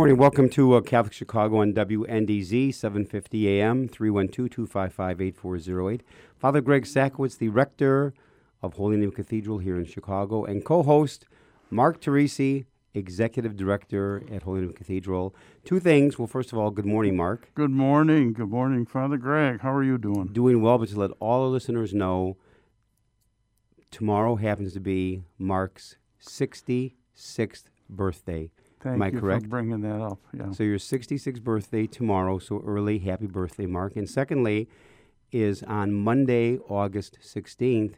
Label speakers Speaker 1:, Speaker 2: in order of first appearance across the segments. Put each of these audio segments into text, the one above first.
Speaker 1: Morning. Welcome to uh, Catholic Chicago on WNDZ, 750 AM, 312-255-8408. Father Greg Sakowicz, the rector of Holy Name Cathedral here in Chicago, and co-host Mark Teresi, executive director at Holy Name Cathedral. Two things. Well, first of all, good morning, Mark.
Speaker 2: Good morning. Good morning, Father Greg. How are you doing?
Speaker 1: Doing well, but to let all the listeners know, tomorrow happens to be Mark's 66th birthday.
Speaker 2: Thank
Speaker 1: Am I
Speaker 2: you
Speaker 1: correct?
Speaker 2: for bringing that up. Yeah.
Speaker 1: So your 66th birthday tomorrow, so early. Happy birthday, Mark. And secondly, is on Monday, August 16th,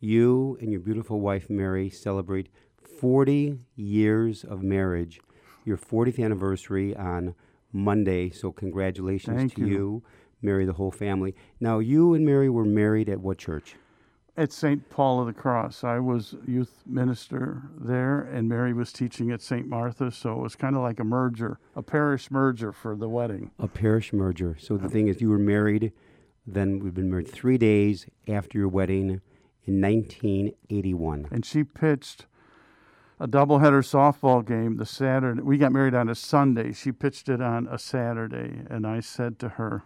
Speaker 1: you and your beautiful wife, Mary, celebrate 40 years of marriage, your 40th anniversary on Monday. So congratulations
Speaker 2: Thank
Speaker 1: to
Speaker 2: you.
Speaker 1: you, Mary, the whole family. Now, you and Mary were married at what church?
Speaker 2: At St. Paul of the Cross, I was youth minister there, and Mary was teaching at St. Martha, so it was kind of like a merger, a parish merger for the wedding.
Speaker 1: A parish merger. So the thing is, you were married, then we've been married three days after your wedding in 1981.
Speaker 2: And she pitched a doubleheader softball game the Saturday. We got married on a Sunday. She pitched it on a Saturday, and I said to her,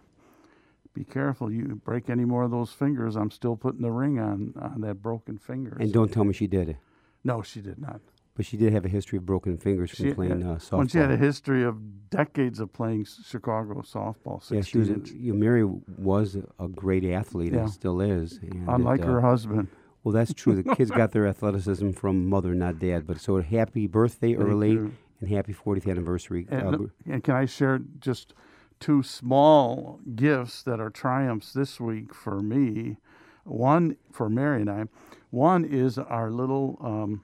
Speaker 2: "Be careful, you break any more of those fingers. I'm still putting the ring on on that broken finger."
Speaker 1: And don't tell me she did. It.
Speaker 2: No, she did not.
Speaker 1: But she did have a history of broken fingers from
Speaker 2: She,
Speaker 1: playing
Speaker 2: uh,
Speaker 1: uh, softball.
Speaker 2: when she had a history of decades of playing Chicago softball.
Speaker 1: yeah, she was. A, you know, Mary was a great athlete
Speaker 2: Yeah.
Speaker 1: and still is. And
Speaker 2: unlike
Speaker 1: it,
Speaker 2: her
Speaker 1: uh,
Speaker 2: husband.
Speaker 1: Well, that's true. The kids got their athleticism from mother, not dad. But so happy birthday
Speaker 2: Thank
Speaker 1: early
Speaker 2: you.
Speaker 1: and happy 40th anniversary.
Speaker 2: And,
Speaker 1: Uh,
Speaker 2: and can I share just two small gifts that are triumphs this week for me? One for Mary and I. One is our little um,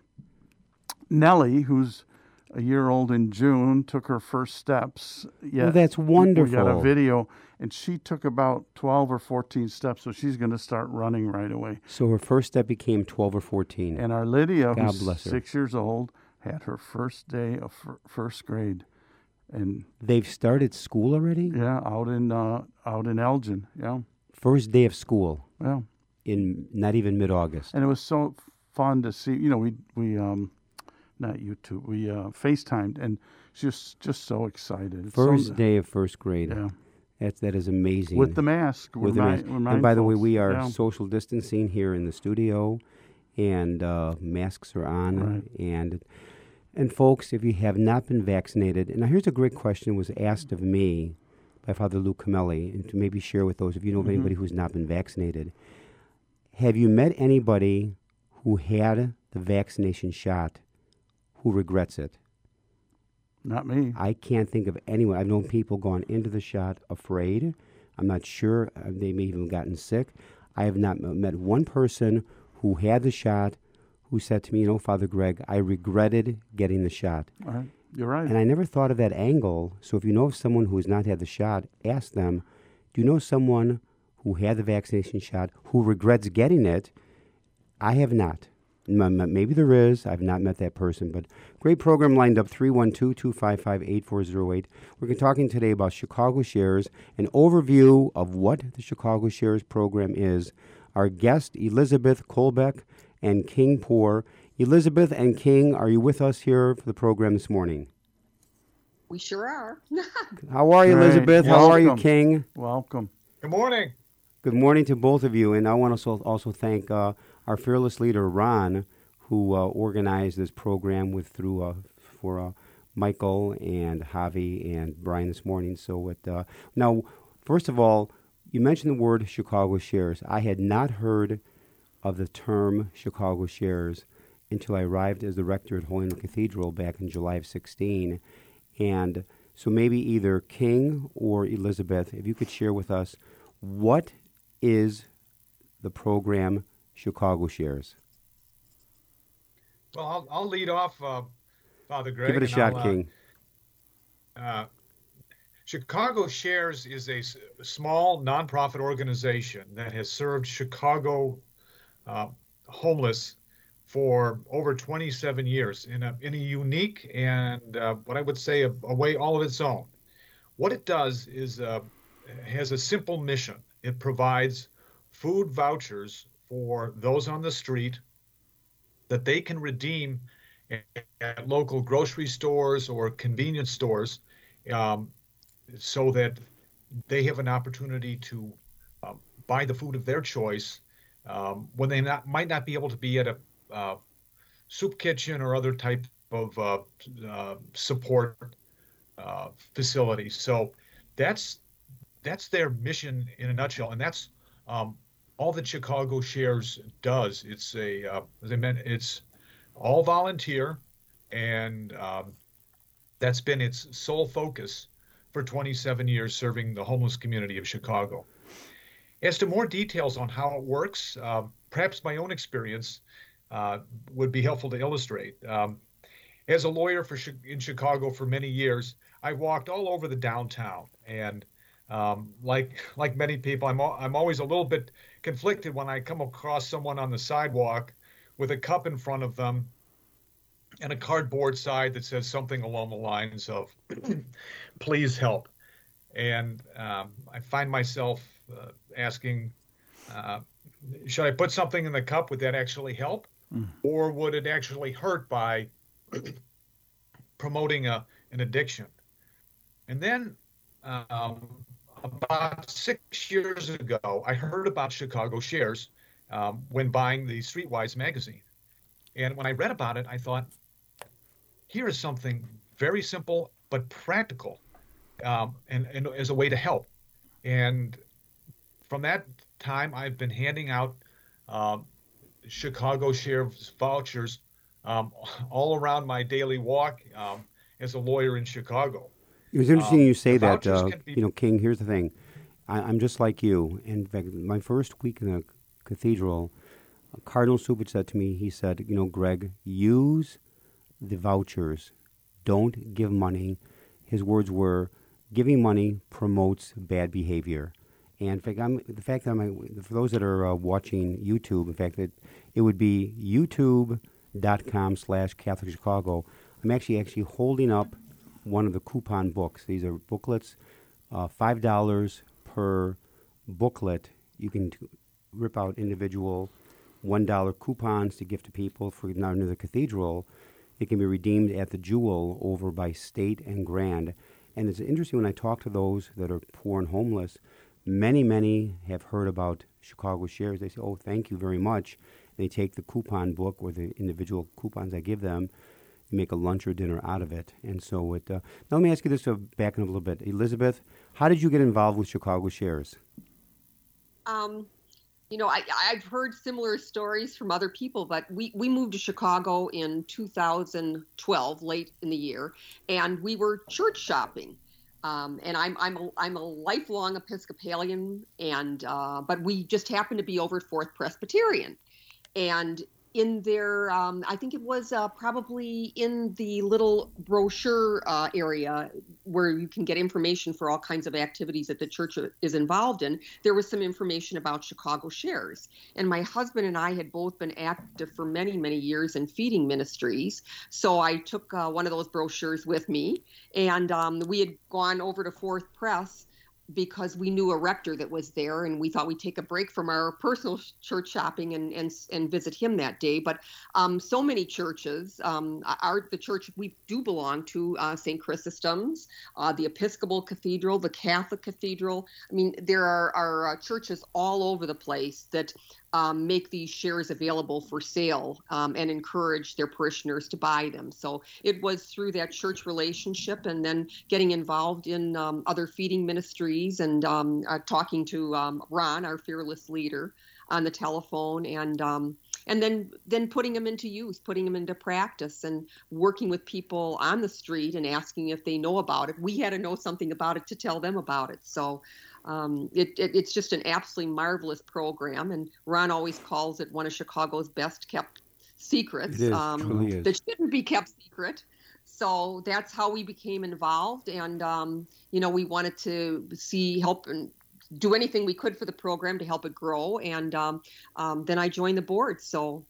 Speaker 2: Nellie, who's a year old in June, took her first steps. Yeah,
Speaker 1: Oh, that's wonderful.
Speaker 2: We got a video, and she took about 12 or 14 steps, so she's going to start running right away.
Speaker 1: so her first step became 12 or 14.
Speaker 2: And our Lydia,
Speaker 1: God
Speaker 2: who's six years old, had her first day of fir- first grade, and
Speaker 1: They've started school already?
Speaker 2: yeah, out in uh, out in Elgin, yeah,
Speaker 1: First day of school
Speaker 2: yeah.
Speaker 1: in not even mid August.
Speaker 2: And it was so fun to see. You know, we we um, not YouTube, we uh, FaceTimed, and was just so excited. It's so-
Speaker 1: First day of first grade.
Speaker 2: yeah,
Speaker 1: That's, that is amazing.
Speaker 2: with the mask.
Speaker 1: with the mask. And by the way, we are
Speaker 2: yeah.
Speaker 1: social distancing here in the studio, and uh, masks are on.
Speaker 2: Right.
Speaker 1: And and folks, if you have not been vaccinated, and now here's a great question that was asked of me by Father Luke Camelli, and to maybe share with those of you know of
Speaker 2: Mhm.
Speaker 1: anybody who's not been vaccinated. Have you met anybody who had the vaccination shot who regrets it?
Speaker 2: not me.
Speaker 1: I can't think of anyone. I've known people gone into the shot afraid. I'm not sure. uh, They may have even gotten sick. I have not met one person who had the shot who said to me, you know, Father Greg, I regretted getting the shot.
Speaker 2: All right. You're right.
Speaker 1: And I never thought of that angle. So if you know of someone who has not had the shot, ask them, do you know someone who had the vaccination shot who regrets getting it? I have not. Maybe there is. I've not met that person, but great program lined up 312 255 8408. We're talking today about Chicago Shares, an overview of what the Chicago Shares program is. Our guest, Elizabeth Kolbeck and King Poor. Elizabeth and King, are you with us here for the program this morning?
Speaker 3: We sure are.
Speaker 1: How are you,
Speaker 2: Great.
Speaker 1: Elizabeth? How are you, King?
Speaker 2: Welcome.
Speaker 4: Good morning.
Speaker 1: Good morning to both of you. And I want to also, also thank uh, our fearless leader, Ron, who uh, organized this program with through uh, for uh, Michael and Javi and Brian this morning. So, it, uh, now, first of all, you mentioned the word Chicago shares. I had not heard of the term Chicago shares. until I arrived as the rector at Holy Name Cathedral back in July of 16. And so maybe either King or Elizabeth, if you could share with us what is the program Chicago Shares?
Speaker 4: Well, I'll, I'll lead off, uh, Father Greg.
Speaker 1: Give it a shot,
Speaker 4: uh,
Speaker 1: King.
Speaker 4: Uh, Chicago Shares is a s- small nonprofit organization that has served Chicago uh, homeless for over 27 years in a, in a unique and uh, what I would say a, a way all of its own. What it does is uh, has a simple mission. It provides food vouchers for those on the street that they can redeem at, local grocery stores or convenience stores um, so that they have an opportunity to uh, buy the food of their choice um, when they not, might not be able to be at a uh, soup kitchen or other type of uh, uh support uh, facility. So that's that's their mission in a nutshell, and that's um, all that Chicago Shares does. It's a uh, as I meant, it's all volunteer, and um, that's been its sole focus for 27 years, serving the homeless community of Chicago. As to more details on how it works, uh, perhaps my own experience uh, would be helpful to illustrate. Um, as a lawyer for in Chicago for many years, I walked all over the downtown, and um, like like many people, I'm I'm always a little bit conflicted when I come across someone on the sidewalk with a cup in front of them and a cardboard side that says something along the lines of "Please help," and um, I find myself uh, asking, uh, "Should I put something in the cup? Would that actually help, mm. or would it actually hurt by promoting a an addiction?" And then um, about six years ago, I heard about Chicago Shares um, when buying the Streetwise magazine. And when I read about it, I thought, here is something very simple but practical um, and, and as a way to help. And from that time, I've been handing out um, Chicago Shares vouchers um, all around my daily walk um, as a lawyer in Chicago.
Speaker 1: It was interesting
Speaker 4: Um,
Speaker 1: you say that. Uh,
Speaker 4: be-
Speaker 1: you know, King. Here's the thing. I, I'm just like you. In fact, my first week in the cathedral, Cardinal Cupich said to me, he said, "You know, Greg, use the vouchers. Don't give money." His words were, "Giving money promotes bad behavior." And in fact, I'm, the fact that I'm, for those that are uh, watching YouTube, in fact, that it would be youtube.com slash Catholic Chicago. I'm actually actually holding up one of the coupon books. These are booklets, uh, five dollars per booklet. You can t- rip out individual one dollar coupons to give to people for not near the cathedral. It can be redeemed at the Jewel over by State and Grand. And it's interesting when I talk to those that are poor and homeless. Many, many have heard about Chicago Shares. They say, "Oh, thank you very much." They take the coupon book or the individual coupons I give them, make a lunch or dinner out of it. And so it. Uh, now let me ask you this uh, back in a little bit, Elizabeth. How did you get involved with Chicago Shares?
Speaker 3: Um, you know, I, I've heard similar stories from other people, but we, we moved to Chicago in 2012, late in the year, and we were church shopping. Um, and I'm I'm a, I'm a lifelong Episcopalian, and uh, but we just happen to be over at Fourth Presbyterian, and in their um, i think it was uh, probably in the little brochure uh, area where you can get information for all kinds of activities that the church is involved in there was some information about chicago shares. And my husband and i had both been active for many many years in feeding ministries. So i took uh, one of those brochures with me. And um, we had gone over to fourth press because we knew a rector that was there and we thought we'd take a break from our personal church shopping and and, and visit him that day. But um, so many churches um, are the church we do belong to uh, st chrysostom's uh, the episcopal cathedral the catholic cathedral. I mean there are, are uh, churches all over the place that um, make these shares available for sale um, and encourage their parishioners to buy them. So it was through that church relationship and then getting involved in um, other feeding ministries and um, uh, talking to um, Ron, our fearless leader, on the telephone and um, and then then putting them into use, putting them into practice, and working with people on the street and asking if they know about it. We had to know something about it to tell them about it. So. Um, it, it, it's just an absolutely marvelous program, and Ron always calls it one of Chicago's best kept secrets
Speaker 1: It is, um,
Speaker 3: that shouldn't be kept secret. So that's how we became involved, and um, you know we wanted to see help and do anything we could for the program to help it grow. And um, um, then I joined the board. So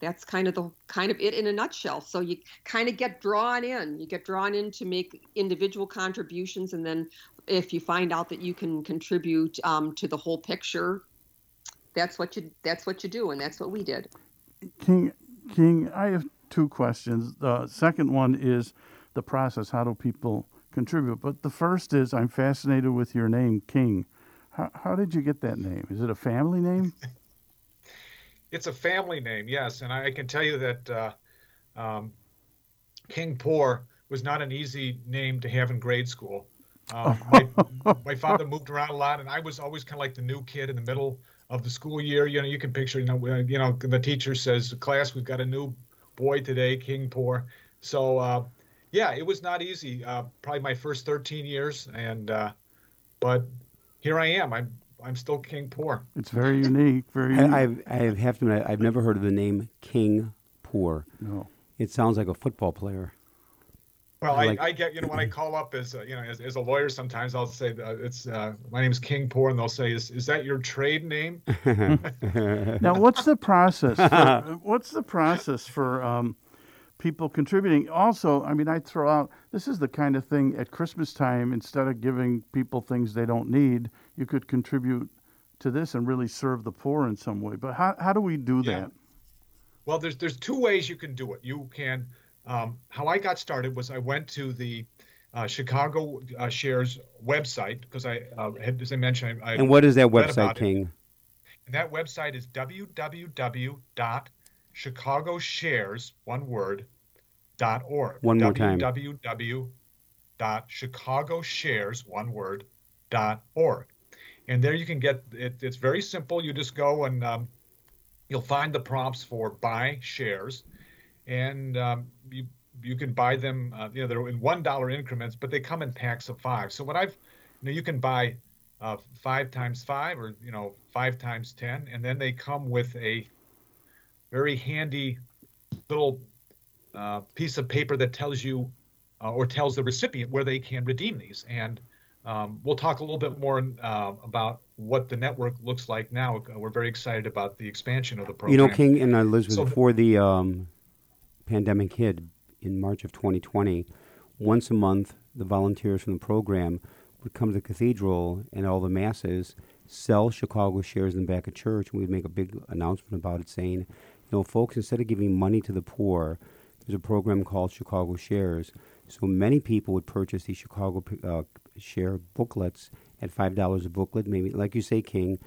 Speaker 3: that's kind of the kind of it in a nutshell. So you kind of get drawn in. You get drawn in to make individual contributions, and then if you find out that you can contribute um, to the whole picture, that's what you that's what you do, and that's what we did.
Speaker 2: King, King, I have two questions. The second one is the process. How do people contribute? But the first is I'm fascinated with your name, King. How, how did you get that name? Is it a family name?
Speaker 4: it's a family name, yes. And I can tell you that uh, um, King Poor was not an easy name to have in grade school. Um, my, my, father moved around a lot, and I was always kind of like the new kid in the middle of the school year. You know, you can picture, you know, you know, the teacher says, "Class, we've got a new boy today, King Poor." So, uh, yeah, it was not easy. Uh, probably my first 13 years, and uh, but here I am. I'm I'm still King Poor.
Speaker 2: It's very unique. Very. Unique.
Speaker 1: I, I've, I have to admit, I've never heard of the name King Poor.
Speaker 2: No.
Speaker 1: It sounds like a football player.
Speaker 4: Well, I, like, I, get you know when I call up as a, you know as, as a lawyer, sometimes I'll say uh, it's uh, my name is King Poor, and they'll say, "Is is that your trade name?"
Speaker 2: now, what's the process? For, what's the process for um, people contributing. Also, I mean, I throw out this is the kind of thing at Christmas time, instead of giving people things they don't need, you could contribute to this and really serve the poor in some way. But how, how do we do yeah. that?
Speaker 4: Well, there's there's two ways you can do it. You can um, how I got started was I went to the uh, Chicago uh, Shares website because I uh, had, as I mentioned, I,
Speaker 1: and what is that website, King? It.
Speaker 4: And that website is www Chicago Shares, one word, dot org.
Speaker 1: One more time.
Speaker 4: www.chicagoshares, one word, dot org. And there you can get it. It's very simple. You just go and um, you'll find the prompts for buy shares, and um, you you can buy them. Uh, you know they're in one dollar increments, but they come in packs of five. So what I've you know you can buy uh, five times five, or you know five times ten, and then they come with a very handy little uh, piece of paper that tells you uh, or tells the recipient where they can redeem these. And um, we'll talk a little bit more uh, about what the network looks like now. We're very excited about the expansion of the program.
Speaker 1: You know, King and Elizabeth, so, before the um, pandemic hit in March of 2020, once a month, the volunteers from the program would come to the cathedral and all the masses sell Chicago shares in the back of church, and we'd make a big announcement about it saying, you know, folks, instead of giving money to the poor, there's a program called Chicago Shares. So many people would purchase these Chicago uh, share booklets at five dollars a booklet. Maybe, like you say, King,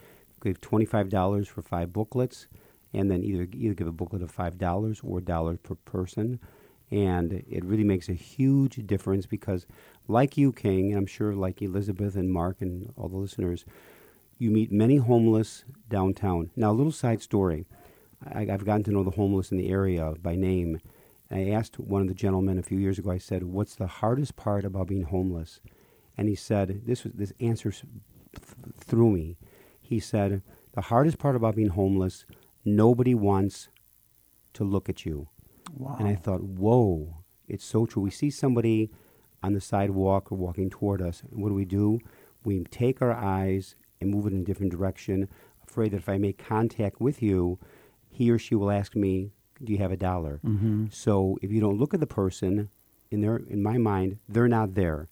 Speaker 1: give twenty five dollars for five booklets, and then either either give a booklet of five dollars or dollar per person. And it really makes a huge difference because, like you, King, and I'm sure like Elizabeth and Mark and all the listeners, you meet many homeless downtown. Now, a little side story. I, have gotten to know the homeless in the area by name. I asked one of the gentlemen a few years ago. I said, "What's the hardest part about being homeless?" And he said, "This was this answer th- through me." He said, "The hardest part about being homeless, nobody wants to look at you."
Speaker 2: Wow.
Speaker 1: And I thought, "Whoa, it's so true." We see somebody on the sidewalk or walking toward us, and what do we do? We take our eyes and move it in a different direction, afraid that if I make contact with you, he or she will ask me, "Do you have a dollar?"
Speaker 2: Mm-hmm.
Speaker 1: So if you don't look at the person, in their in my mind, they're not there.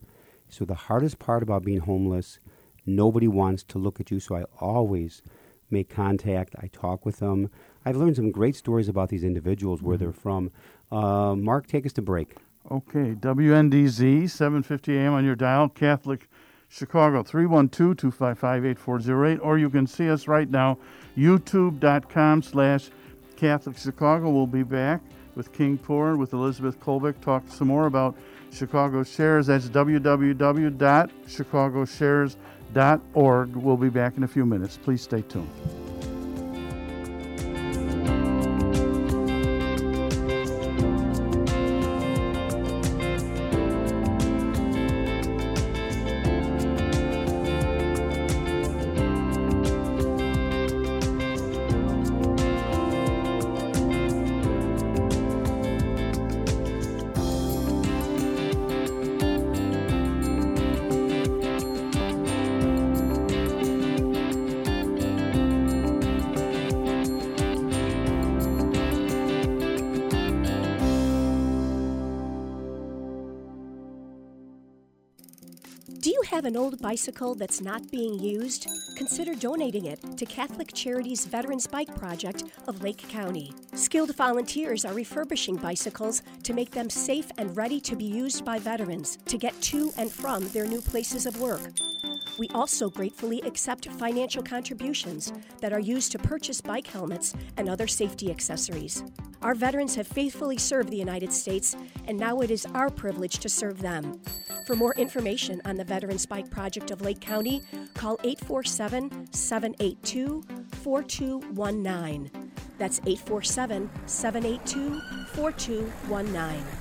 Speaker 1: So the hardest part about being homeless, nobody wants to look at you. So I always make contact. I talk with them. I've learned some great stories about these individuals, where mm-hmm. they're from. Uh, Mark, take us to break.
Speaker 2: Okay, WNDZ, 7:50 a.m. on your dial, Catholic Chicago, 312 255 8408, or you can see us right now, youtube.com slash Catholic Chicago. We'll be back with King Poor, with Elizabeth Kolbeck, talk some more about Chicago Shares. That's www.chicagoshares.org. We'll be back in a few minutes. Please stay tuned.
Speaker 5: Have an old bicycle that's not being used? Consider donating it to Catholic Charities Veterans Bike Project of Lake County. Skilled volunteers are refurbishing bicycles to make them safe and ready to be used by veterans to get to and from their new places of work. We also gratefully accept financial contributions that are used to purchase bike helmets and other safety accessories. Our veterans have faithfully served the United States, and now it is our privilege to serve them. For more information on the Veterans Bike Project of Lake County, call 847 782 4219. That's 847 782 4219.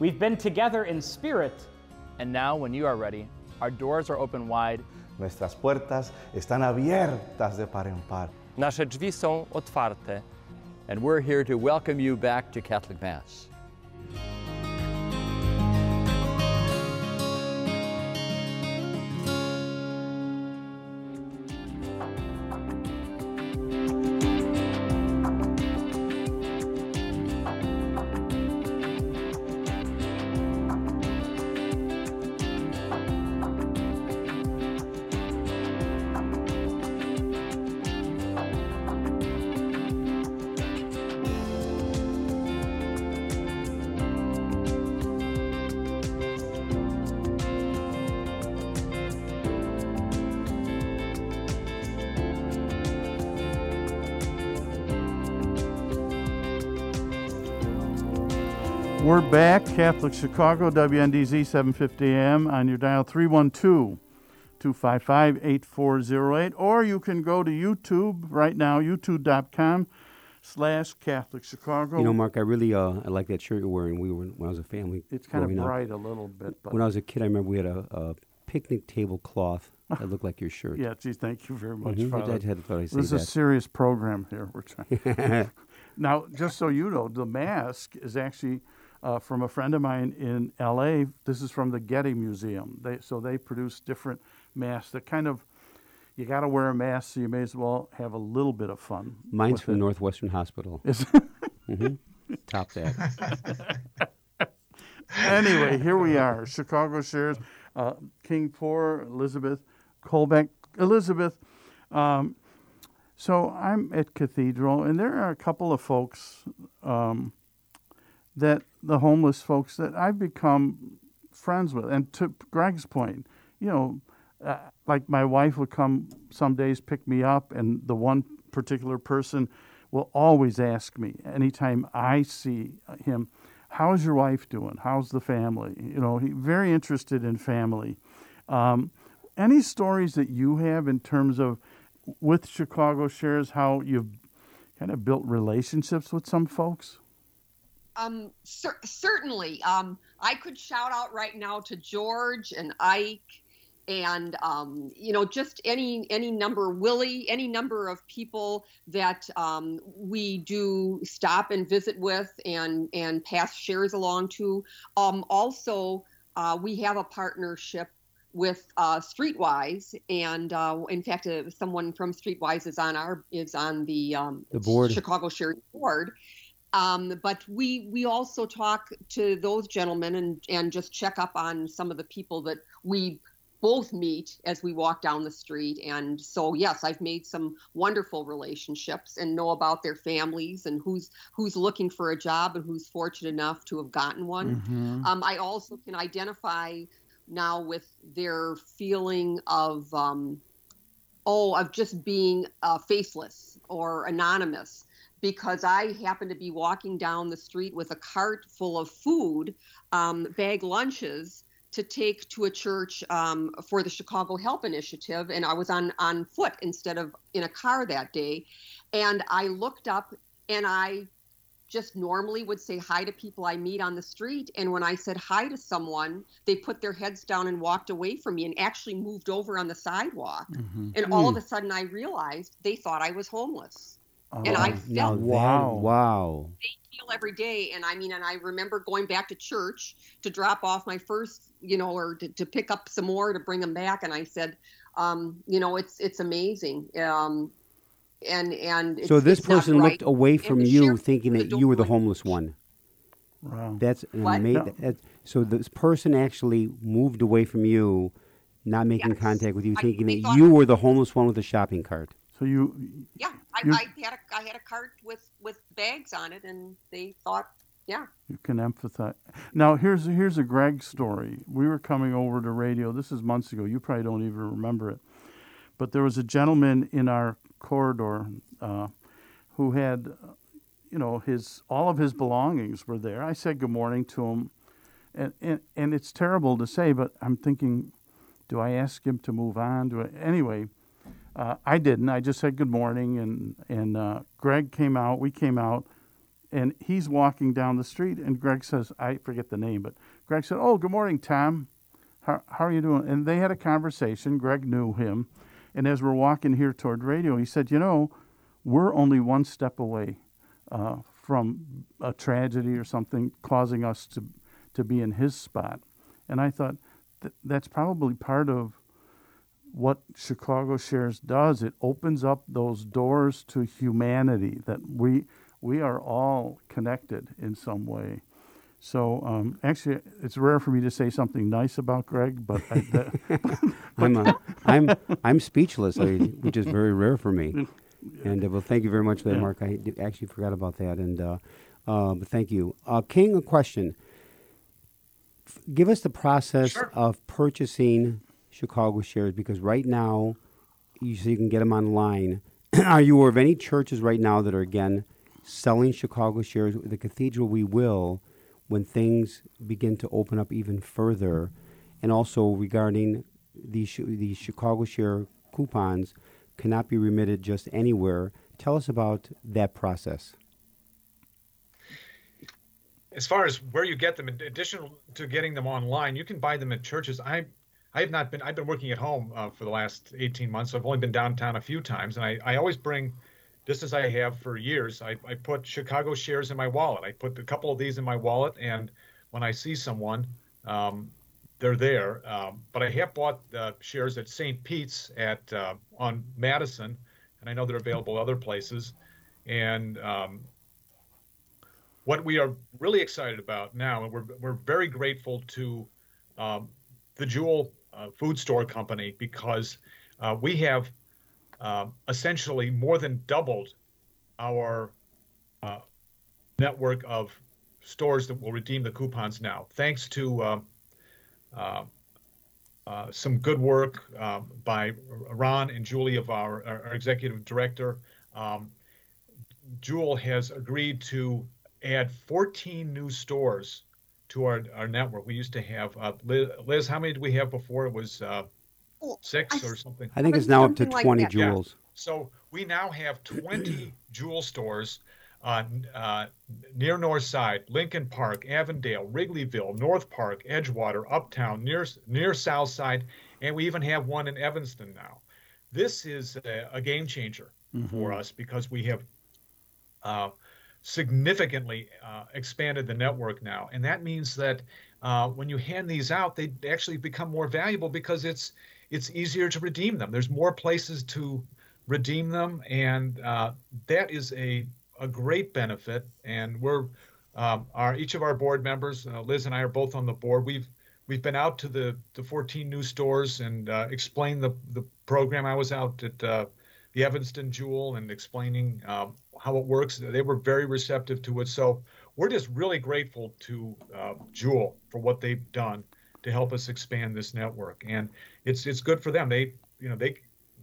Speaker 6: We've been together in spirit.
Speaker 7: And now, when you are ready, our doors are open wide.
Speaker 8: Nuestras puertas están abiertas de par en par.
Speaker 7: Nasze drzwi są otwarte.
Speaker 9: And we're here to welcome you back to Catholic Mass.
Speaker 2: We're back, Catholic Chicago, WNDZ 750 AM on your dial 312 255 8408. Or you can go to YouTube right now, youtube.com slash Catholic Chicago.
Speaker 1: You know, Mark, I really uh, I like that shirt you're wearing. We were when I was a family.
Speaker 2: it's kind of
Speaker 1: growing up.
Speaker 2: bright a little bit, but
Speaker 1: When I was a kid, I remember we had a, a picnic table cloth that looked like your shirt.
Speaker 2: yeah, gee, thank you very much,
Speaker 1: Mhm. I
Speaker 2: Father.
Speaker 1: just had thought say
Speaker 2: This is a serious program here. We're trying. now, just so you know, the mask is actually uh, from a friend of mine in L.A. This is from the Getty Museum. They, so they produce different masks that kind of you got to wear a mask, so you may as well have a little bit of fun.
Speaker 1: Mine's from
Speaker 2: it.
Speaker 1: Northwestern Hospital.
Speaker 2: Is-
Speaker 1: hmm Top that.
Speaker 2: anyway, here we are. Chicago shares uh, King Poor, Elizabeth Kolbeck. Elizabeth, um, so I'm at Cathedral, and there are a couple of folks um, that the homeless folks that I've become friends with. And to Greg's point, you know, uh, like my wife will come some days pick me up, and the one particular person will always ask me anytime I see him, "How's your wife doing? How's the family?" You know, he very interested in family. Um, any stories that you have in terms of with Chicago Shares, how you've kind of built relationships with some folks?
Speaker 3: Um, cer- certainly. Um, I could shout out right now to George and Ike, and um, you know, just any any number, Willie, any number of people that um, we do stop and visit with and and pass shares along to. Um, also, uh, we have a partnership with uh, Streetwise, and uh, in fact, uh, someone from Streetwise is on our is on the um,
Speaker 1: The board.
Speaker 3: Chicago Shares board. Um, but we we also talk to those gentlemen and and just check up on some of the people that we both meet as we walk down the street. And so yes, I've made some wonderful relationships and know about their families and who's who's looking for a job and who's fortunate enough to have gotten one.
Speaker 2: Mhm.
Speaker 3: Um, I also can identify now with their feeling of um, oh of just being uh, faceless or anonymous because I happened to be walking down the street with a cart full of food, um, bag lunches to take to a church um, for the Chicago Help Initiative, and I was on on foot instead of in a car that day. And I looked up, and I just normally would say hi to people I meet on the street. And when I said hi to someone, they put their heads down and walked away from me and actually moved over on the sidewalk. Mm-hmm. And all of a sudden, I realized they thought I was homeless. Oh, and I felt
Speaker 1: wow, wow.
Speaker 3: They feel every day, and I mean, and I remember going back to church to drop off my first, you know, or to, to pick up some more to bring them back, and I said, um, you know, it's it's amazing. Um, and and
Speaker 1: so this person
Speaker 3: right.
Speaker 1: looked away from you, thinking that you were the homeless one.
Speaker 2: Wow,
Speaker 1: that's amazing. That, so this person actually moved away from you, not making yes. contact with you, thinking I, that you were the homeless one with the shopping cart.
Speaker 2: So you,
Speaker 3: yeah, I, I, had a I had a cart with with bags on it, and they thought, yeah.
Speaker 2: You can empathize. Now here's here's a Greg story. We were coming over to radio. This is months ago. You probably don't even remember it, but there was a gentleman in our corridor uh, who had, you know, his all of his belongings were there. I said good morning to him, and and, and it's terrible to say, but I'm thinking, do I ask him to move on? Do I anyway? Uh, I didn't. I just said good morning, and and uh, Greg came out. We came out, and he's walking down the street, and Greg says, I forget the name, but Greg said, "Oh, good morning, Tom. How how are you doing?" And they had a conversation. Greg knew him, and as we're walking here toward radio, he said, You know, we're only one step away uh, from a tragedy or something causing us to, to be in his spot. And I thought, th- that's probably part of what Chicago Shares does. It opens up those doors to humanity that we, we are all connected in some way. So um, actually, it's rare for me to say something nice about Greg, but, I, that,
Speaker 1: I'm, uh, I'm I'm speechless, I, which is very rare for me. And uh, well, thank you very much for that, Mark. I actually forgot about that, and uh, uh, but thank you, uh, King. A question: F- Give us the process
Speaker 4: sure.
Speaker 1: of purchasing Chicago shares, because right now, you so you can get them online. are you aware of any churches right now that are again selling Chicago shares? The cathedral, we will when things begin to open up even further, and also regarding the the Chicago share coupons cannot be remitted just anywhere. Tell us about that process.
Speaker 4: As far as where you get them, in addition to getting them online, you can buy them at churches. I I have not been. I've been working at home uh, for the last 18 months. So I've only been downtown a few times, and I, I always bring just as I have for years, I, I put Chicago shares in my wallet. I put a couple of these in my wallet, and when I see someone, um, they're there. Um, but I have bought shares at St. Pete's at uh, on Madison, and I know they're available other places. And um, what we are really excited about now, and we're we're very grateful to um, the Jewel uh, Food Store Company because uh, we have uh, essentially more than doubled our uh, network of stores that will redeem the coupons now, thanks to uh, uh, uh some good work um, by Ron and Julie of our, our executive director. Um, Jewel has agreed to add 14 new stores to our, our network. We used to have, uh, Liz, Liz, how many did we have before? It was six or something.
Speaker 1: I think it's now up to 20 like jewels. Yeah.
Speaker 4: So we now have 20 jewel stores uh, uh, near North Side, Lincoln Park, Avondale, Wrigleyville, North Park, Edgewater, Uptown, near near South Side, and we even have one in Evanston now. This is a, a game changer mm-hmm. for us because we have uh, significantly uh, expanded the network now, and that means that uh, when you hand these out, they actually become more valuable because it's it's easier to redeem them. There's more places to redeem them, and uh, that is a a great benefit. And we're um, our each of our board members, uh, Liz and I are both on the board. We've we've been out to the the 14 new stores and uh, explained the the program. I was out at uh, the Evanston Jewel and explaining um, how it works. They were very receptive to it. So we're just really grateful to uh, Jewel for what they've done to help us expand this network. And it's it's good for them. They you know they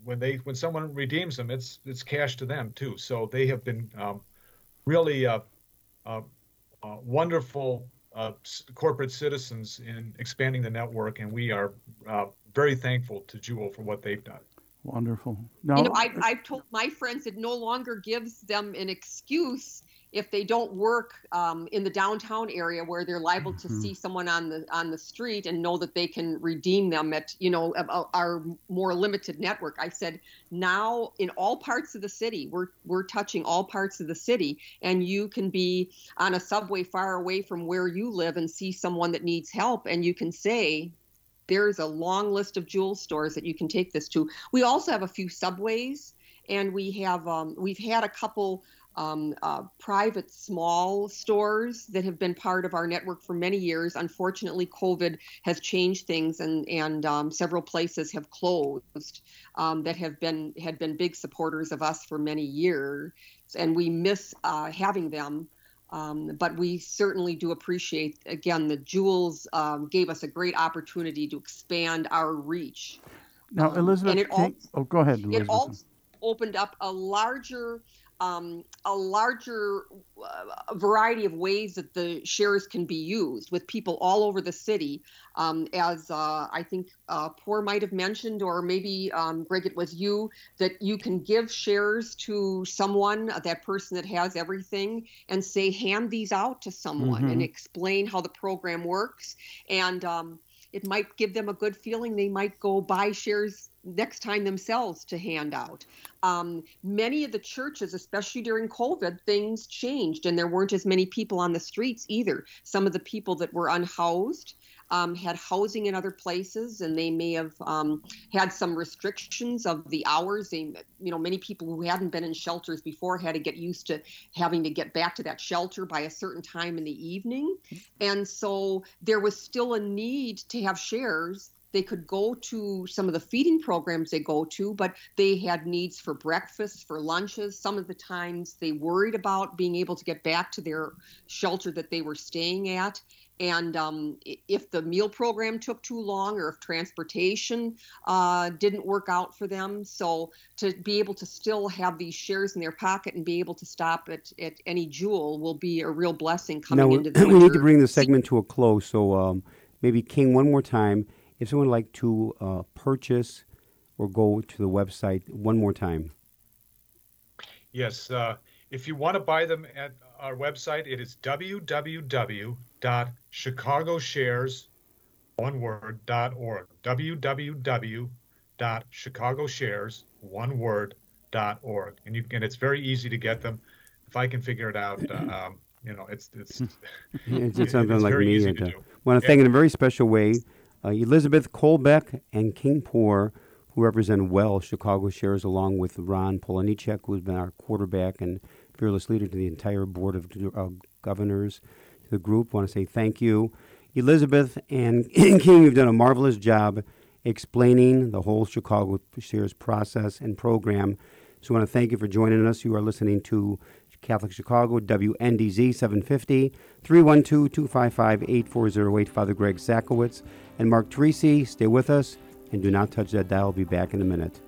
Speaker 4: when they when someone redeems them, it's it's cash to them too. So they have been um, really uh, uh, uh, wonderful uh, corporate citizens in expanding the network, and we are very thankful to Jewel for what they've done.
Speaker 2: Wonderful.
Speaker 3: Now, you know, I, I've told my friends it no longer gives them an excuse if they don't work um, in the downtown area where they're liable to mm-hmm. see someone on the on the street and know that they can redeem them at you know our more limited network i said now in all parts of the city we're we're touching all parts of the city and you can be on a subway far away from where you live and see someone that needs help and you can say there's a long list of jewel stores that you can take this to we also have a few subways and we have um, we've had a couple um, uh, private small stores that have been part of our network for many years. Unfortunately, COVID has changed things, and and um, several places have closed um, that have been had been big supporters of us for many years, and we miss uh, having them. Um, but we certainly do appreciate again the jewels um, gave us a great opportunity to expand our reach.
Speaker 2: Now, um, Elizabeth, all, oh, go ahead. Elizabeth.
Speaker 3: It also opened up a larger um, a larger uh, variety of ways that the shares can be used with people all over the city. Um, as uh, I think uh, Poor might have mentioned, or maybe um, Greg, it was you, that you can give shares to someone, uh, that person that has everything, and say, hand these out to someone mm-hmm. and explain how the program works. And um, it might give them a good feeling. They might go buy shares next time themselves to hand out. Um, many of the churches, especially during COVID, things changed and there weren't as many people on the streets either. Some of the people that were unhoused um, had housing in other places and they may have um, had some restrictions of the hours. They, you know, many people who hadn't been in shelters before had to get used to having to get back to that shelter by a certain time in the evening. And so there was still a need to have shares they could go to some of the feeding programs they go to, but they had needs for breakfast, for lunches. Some of the times they worried about being able to get back to their shelter that they were staying at. And um, if the meal program took too long or if transportation uh, didn't work out for them, so to be able to still have these shares in their pocket and be able to stop at, at any jewel will be a real blessing coming
Speaker 1: now,
Speaker 3: into the
Speaker 1: We need to bring the segment to a close, so um, maybe King, one more time if someone would like to uh, purchase or go to the website one more time.
Speaker 4: Yes, uh, if you want to buy them at our website, it is www.chicagoshares, one word, dot org. www.chicagoshares, one word, dot org. And you can, it's very easy to get them. If I can figure it out, uh, um, you know, it's it's
Speaker 1: it's, it's something it's like me. I want to thank in a very special way uh, Elizabeth Kolbeck and King Poor, who represent well Chicago Shares, along with Ron Polonichek, who's been our quarterback and fearless leader to the entire board of uh, governors, to the group. want to say thank you. Elizabeth and King, you've done a marvelous job explaining the whole Chicago Shares process and program. So I want to thank you for joining us. You are listening to Catholic Chicago, WNDZ 750, 312 255 8408. Father Greg Sakowicz and Mark Teresi. Stay with us and do not touch that dial. I'll be back in a minute.